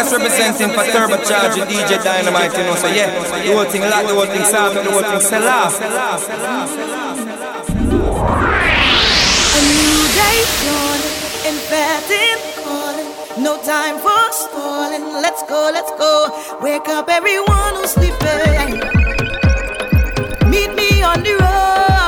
Sirius representing for turbocharging DJ Dynamite, you know. So yeah, the whole thing lock, the whole thing soft, the whole thing sell off. A new day dawning, fat calling. No time for stalling. Let's go, let's go. Wake up everyone who's sleeping. Meet me on the road.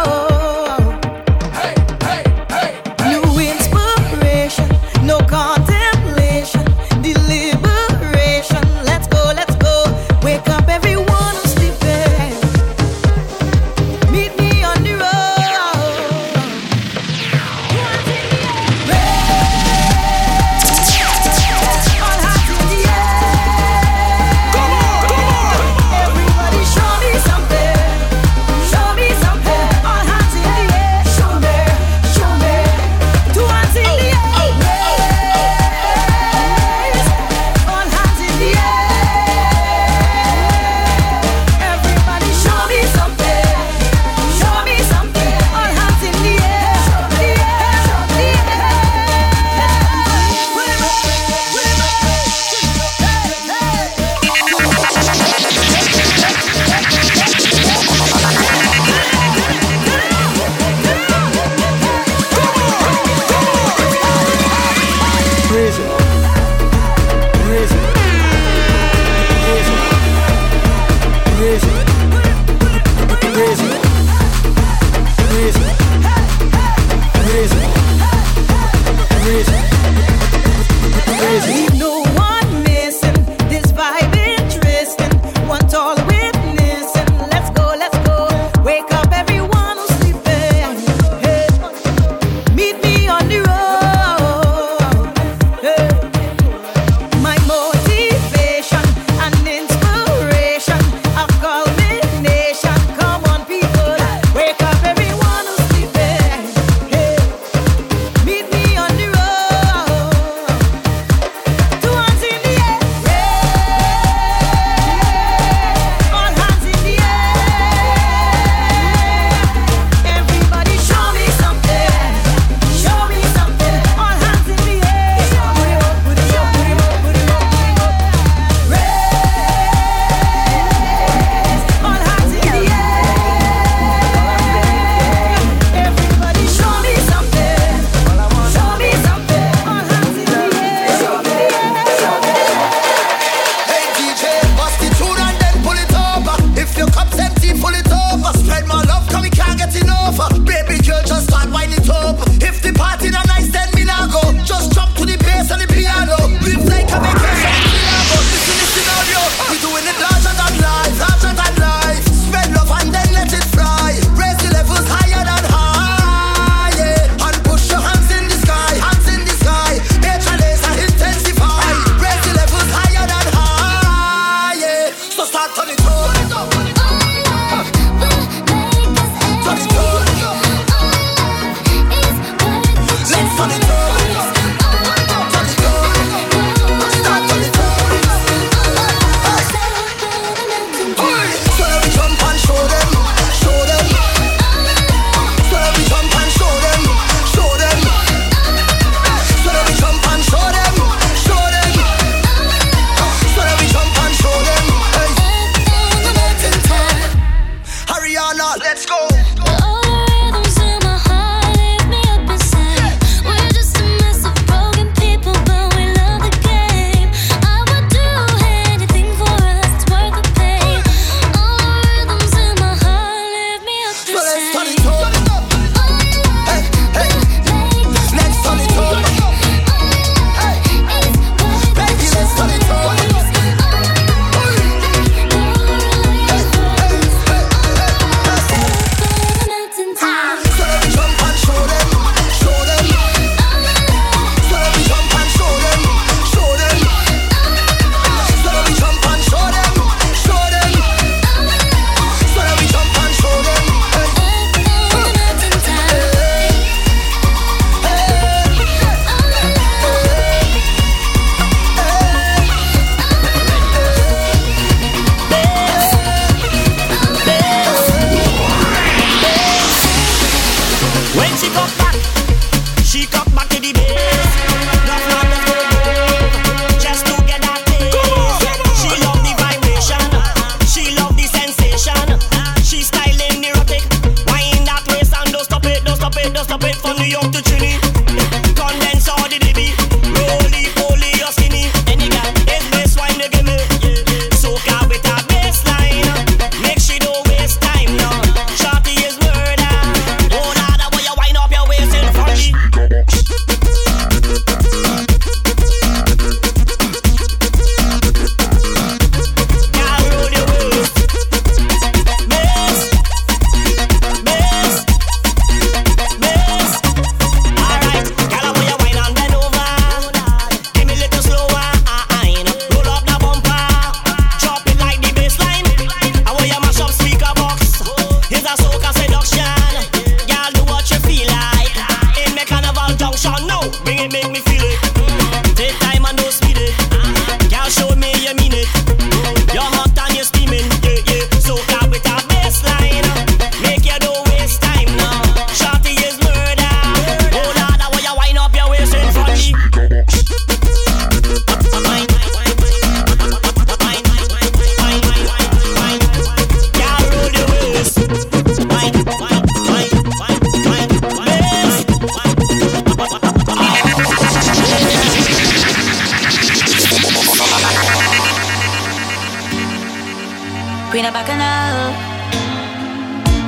queen of bacchanal.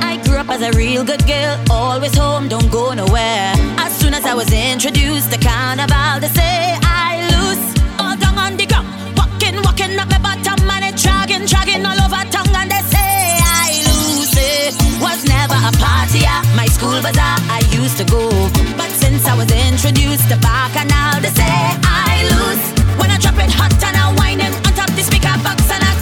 I grew up as a real good girl, always home, don't go nowhere. As soon as I was introduced to carnival, they say I lose all down on the ground. Walking, walking up my bottom, and it dragging, dragging all over town, and they say I lose it. Was never a party at my school bazaar, I used to go. But since I was introduced to bacchanal, they say I lose. When I drop it hot and I whine it on top the speaker box and I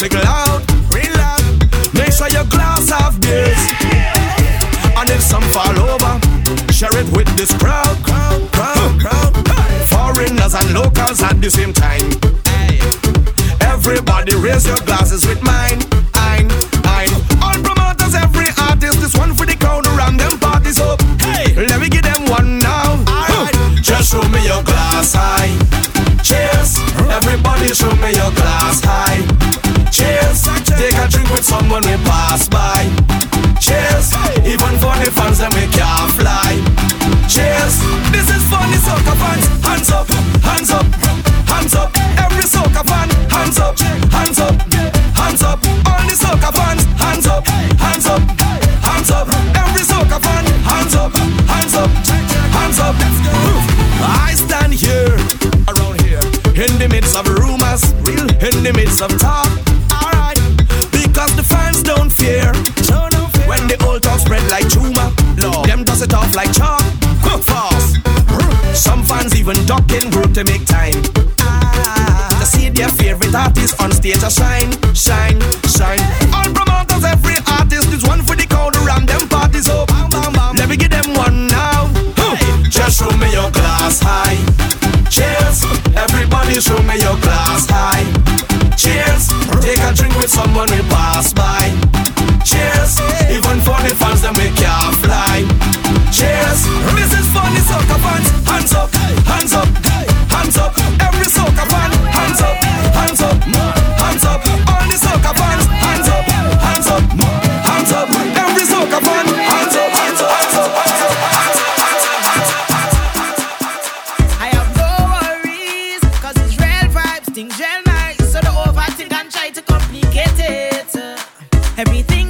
music loud, real loud. Make sure your glass half this. And if some fall over, share it with this crowd, crowd, crowd, crowd. Foreigners and locals at the same time. Everybody raise your glasses with mine. when we pass by. Cheers, even for the fans that we can't fly. Cheers, this is for the soca fans. Hands up, hands up, hands up. Every soca fan, hands up, hands up, hands up. All the soca fans, hands up, hands up, hands up. Every soca fan, hands up, hands up, hands up. I stand here, around here, in the midst of rumors, real in the midst of talk. ducking road to make time. Ah, to see their favorite artist on stage, a shine, shine, shine. All promoters, every artist is one for the corner and them parties. So, bam, bam, bam. Let me give them one now. Just show me your glass high. Cheers, everybody, show me your glass high. Cheers, take a drink with someone we pass by. Cheers, even for the fans them we can't fly. Cheers, this is funny soca fans, hands up. things real nice, so don't overthink and try to complicate it. Everything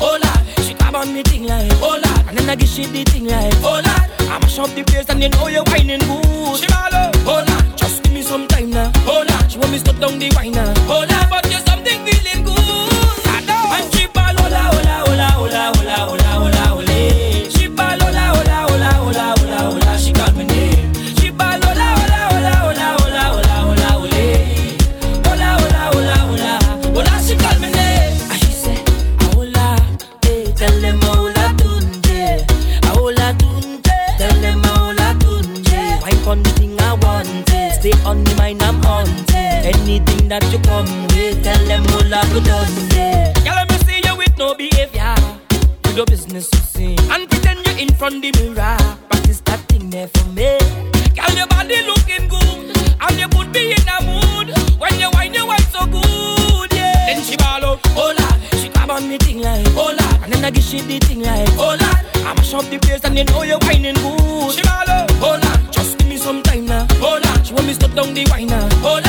oh lord, she come on me thing like, oh lord, and then I give she the thing like, oh lord, I mash up the place and you know you're whining good. She out, oh lord, just give me some time now, oh lord, she want me stop down the wine now, oh lord, but you're something feeling good. That you come with, tell them hola good done. Girl, let me see you with no behavior. Do your business you see, and pretend you're in front the mirror. Practice that thing there for me. Girl, your body looking good, and you put me in a mood. When you whine, you whine so good, yeah. Then she ball out, oh lord, she grab on me thing like, oh lord, and then I give she the thing like, oh lord, I mash up the place and you know you whining good. She ball out, oh lord, just give me some time now, oh lord, she want me stop down the wine now, oh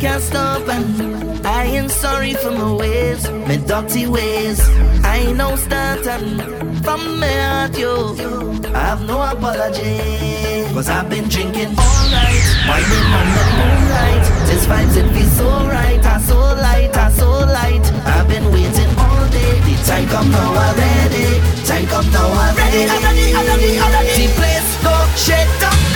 can't stop and I ain't sorry for my ways, my dirty ways. I ain't no starting from me at you. I have no apology, cause I've been drinking all night, winding on the moonlight. This vibes it feels so right, I so light, I so light. I've been waiting all day, the time come now already, time come now already. Ready, I'm ready, I'm ready, I'm ready. The place go shake down.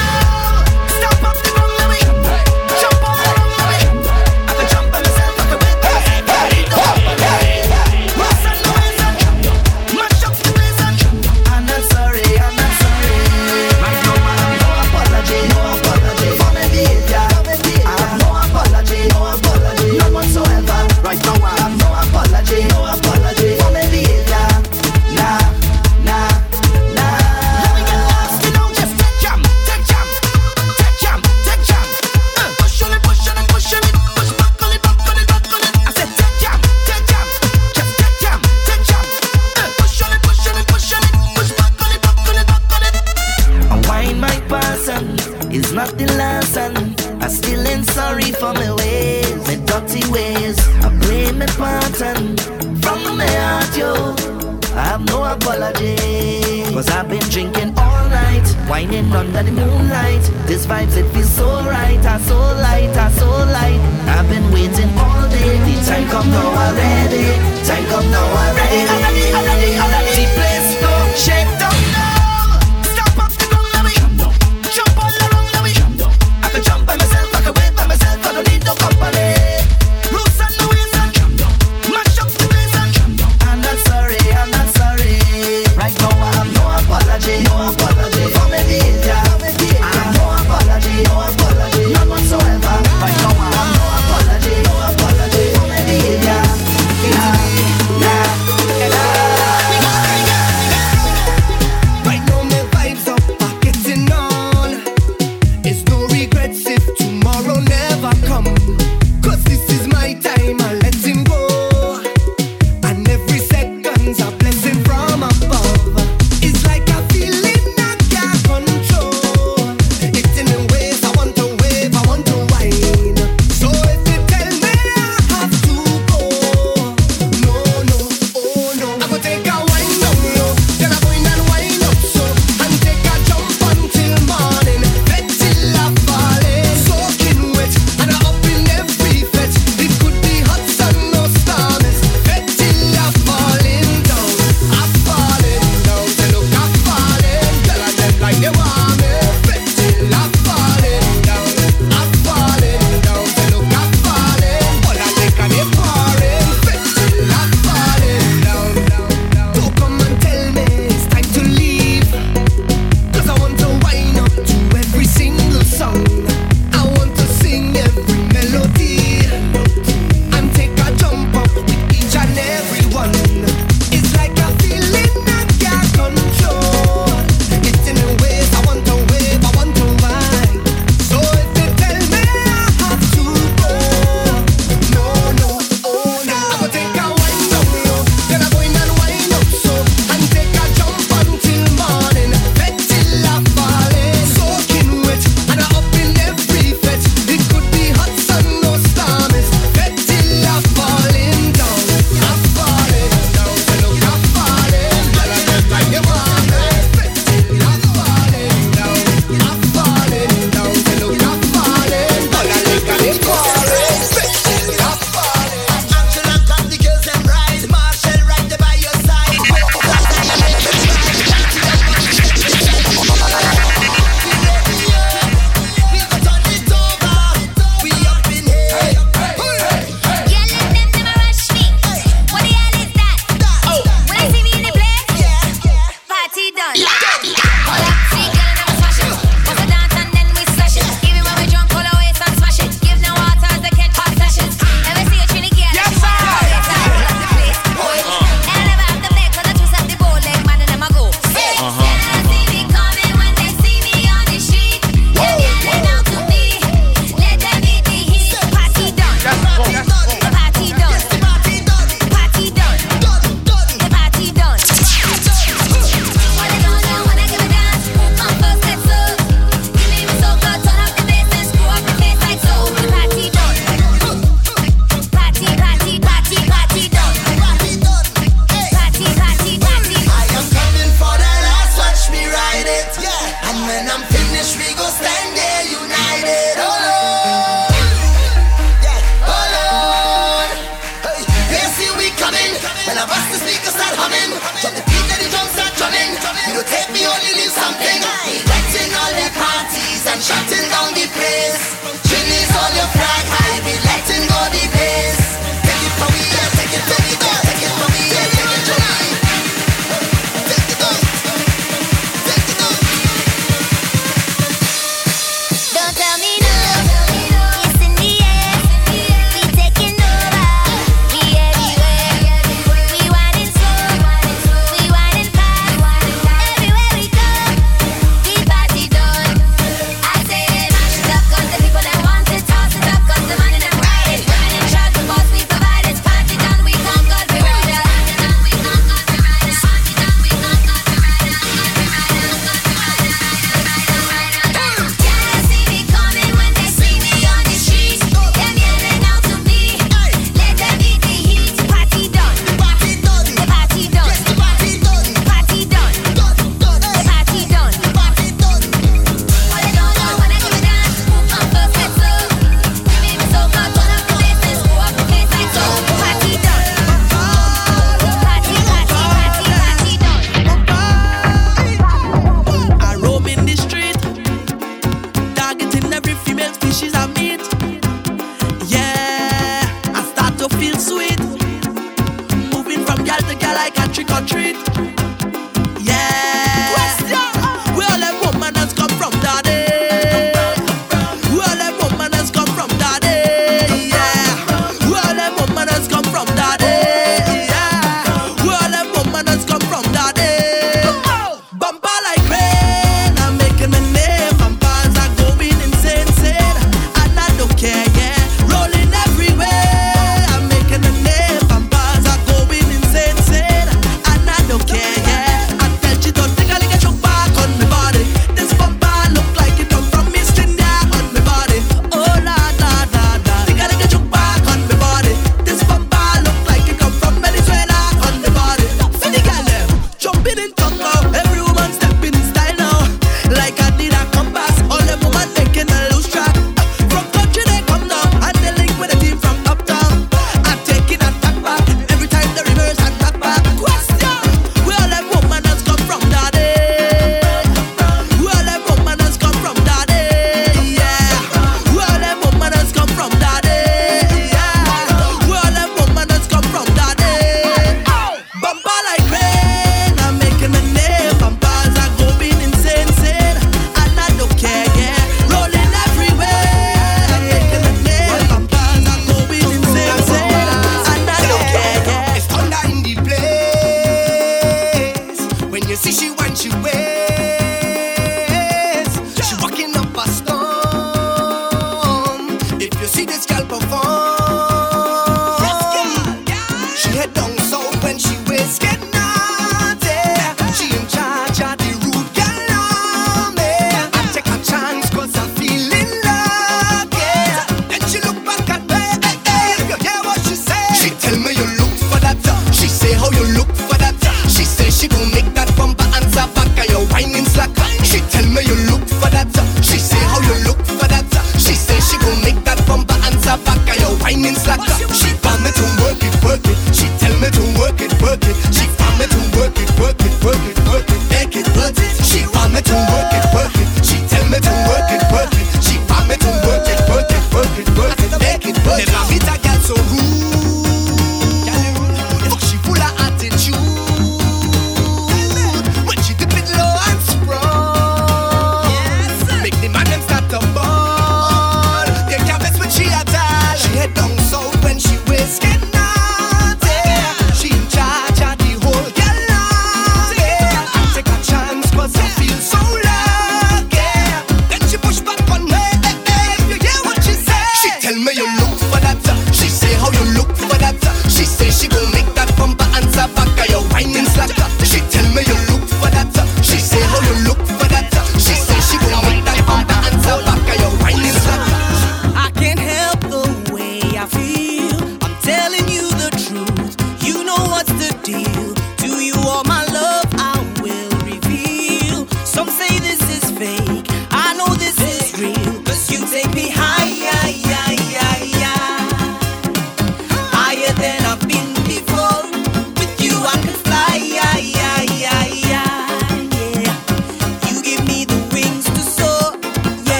Party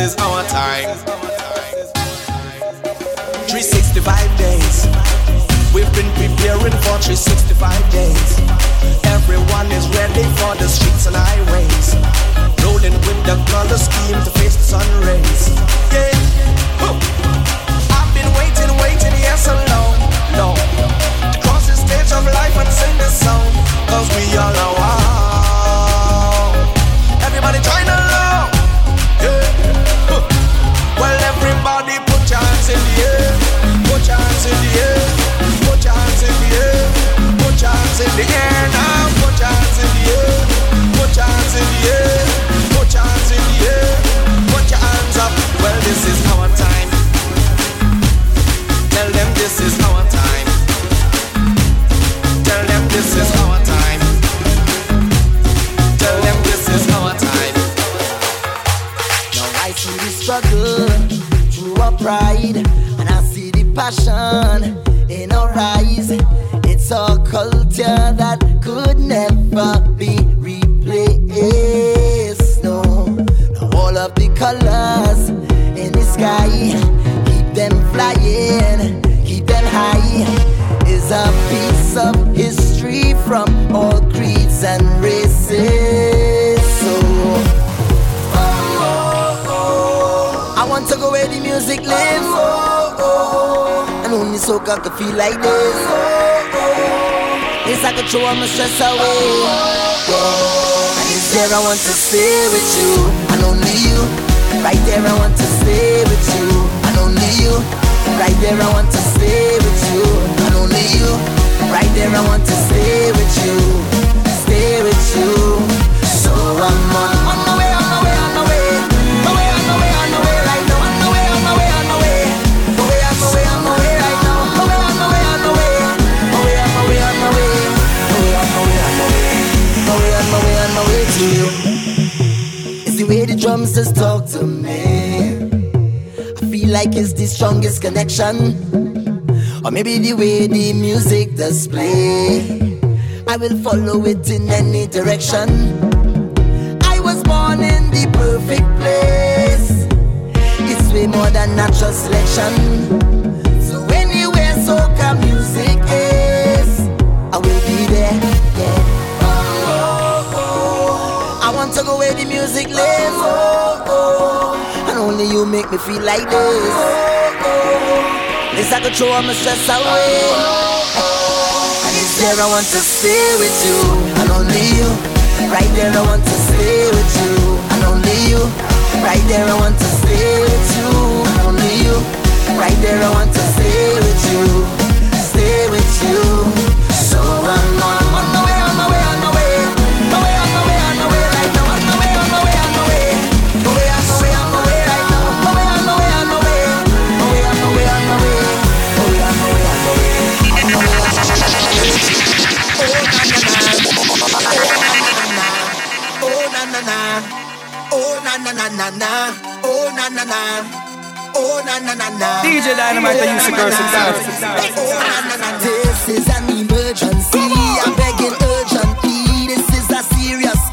is our time. 365 days. We've been preparing for 365 days. Everyone is ready for the streets and highways. Rolling with the color scheme to face the sun rays. Yeah. Woo. I've been waiting, waiting, yes, so long, long. To cross the stage of life and sing this song. Cause we all are wow. Everybody join along. hands in the air now. Put your hands in the air. Put your hands in the air. Put your hands in the air. Put your hands up. Well, this is our time. Tell them this is our time. Tell them this is our time. Tell them this is our time. Now I see the struggle through our pride, and I see the passion in our eyes saw culture that could never be replaced. No, no all of the color. I could feel like this. Oh, oh. Yes, I could throw all my stress away. Oh, oh, oh, and it's there I want to stay with you. I don't need you. Right there I want to stay with you. I don't need you. Right there I want to stay with you. I don't need you. Right there I want to stay with you. Stay with you. So I'm on. drum says, Talk to me. I feel like it's the strongest connection. Or maybe the way the music does play. I will follow it in any direction. I was born in the perfect place. It's way more than natural selection. music live. Oh, oh. And only you make me feel like this. Oh, oh. This, I a chore, I'm stress away. Oh, oh. And there I want to stay with you, and only you. Right there I want to stay with you, and only you. Right there I want to stay with you, and only you. Right there I want to stay with you, stay with you. So I'm on. na na, oh na na na, oh na na na na. DJ Dynamite that used to curse himself. Oh na na na. This is an emergency. I'm begging urgently. This is a serious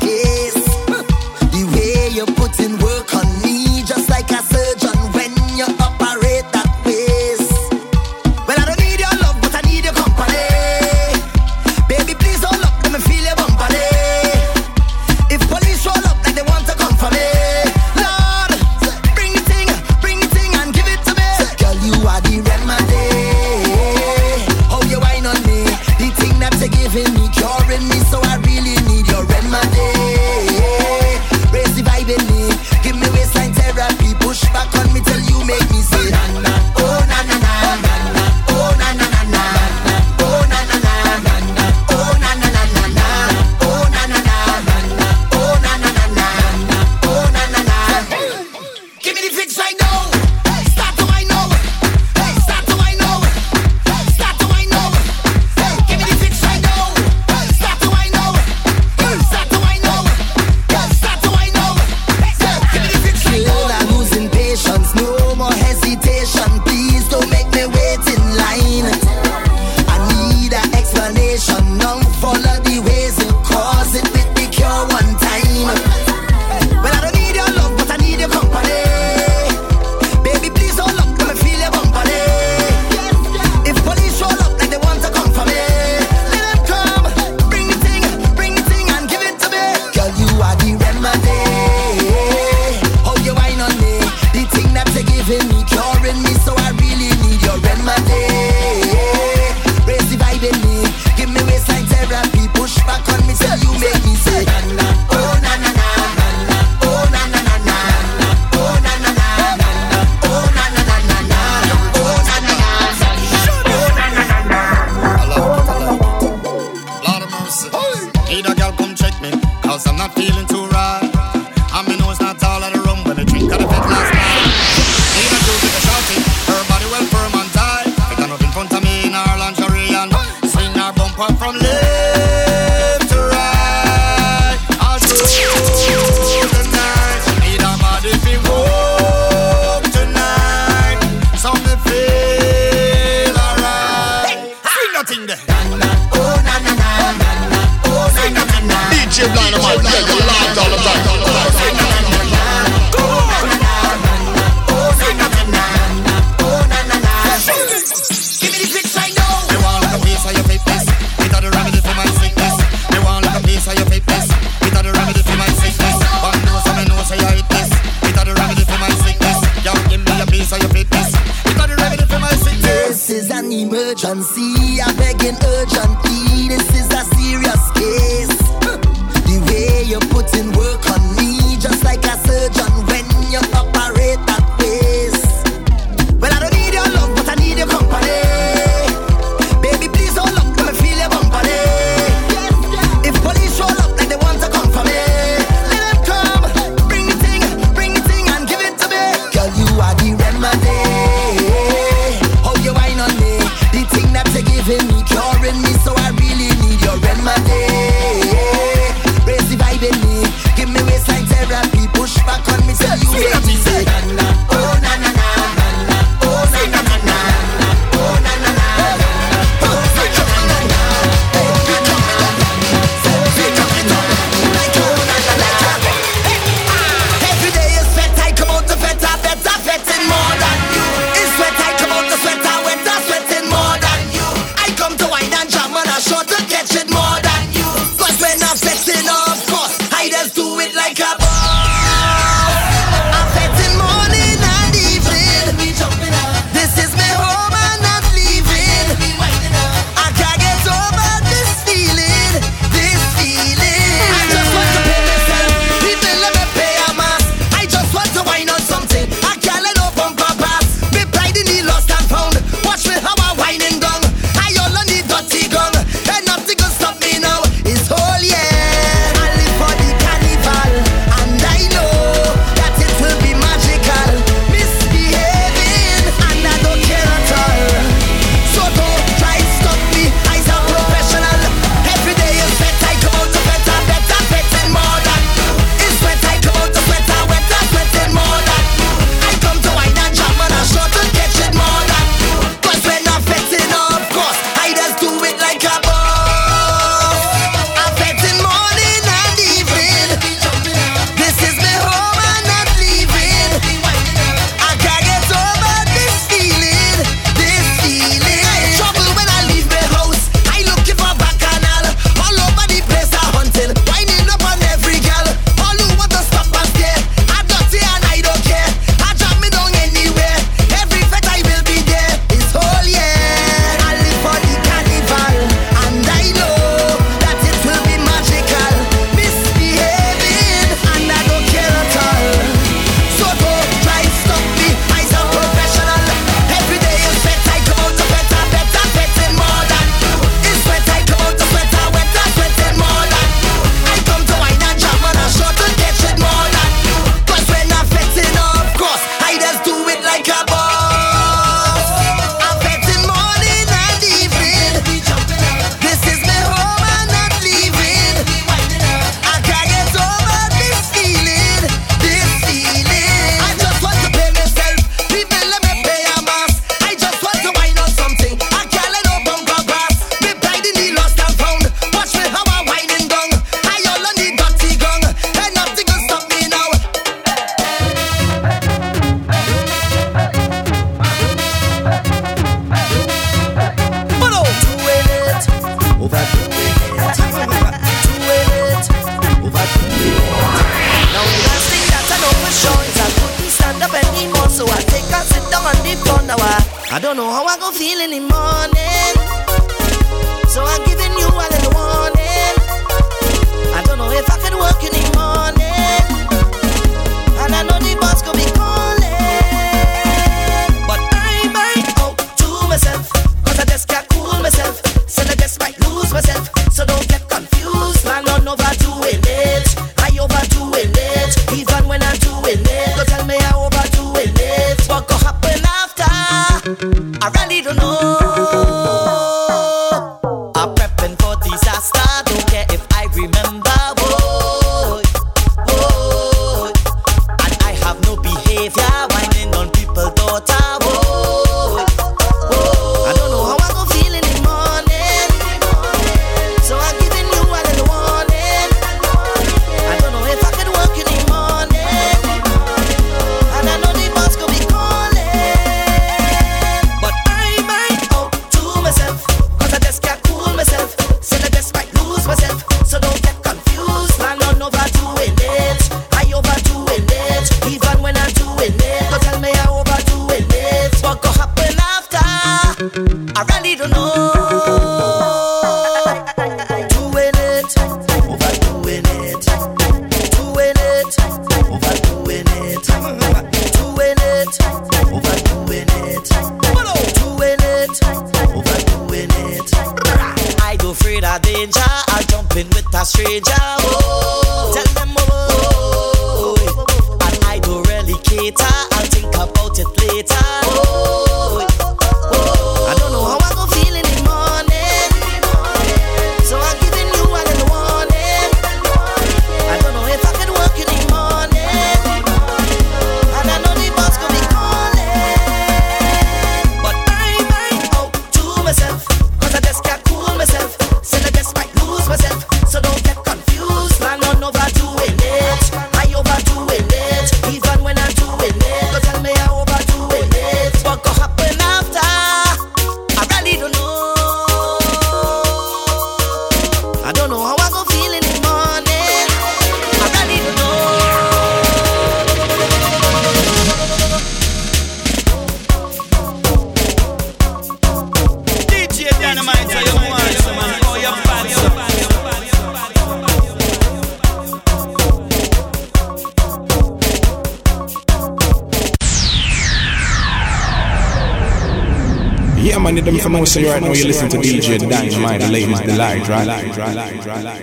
right now you listen to DJ Dynamite, the latest delight, right?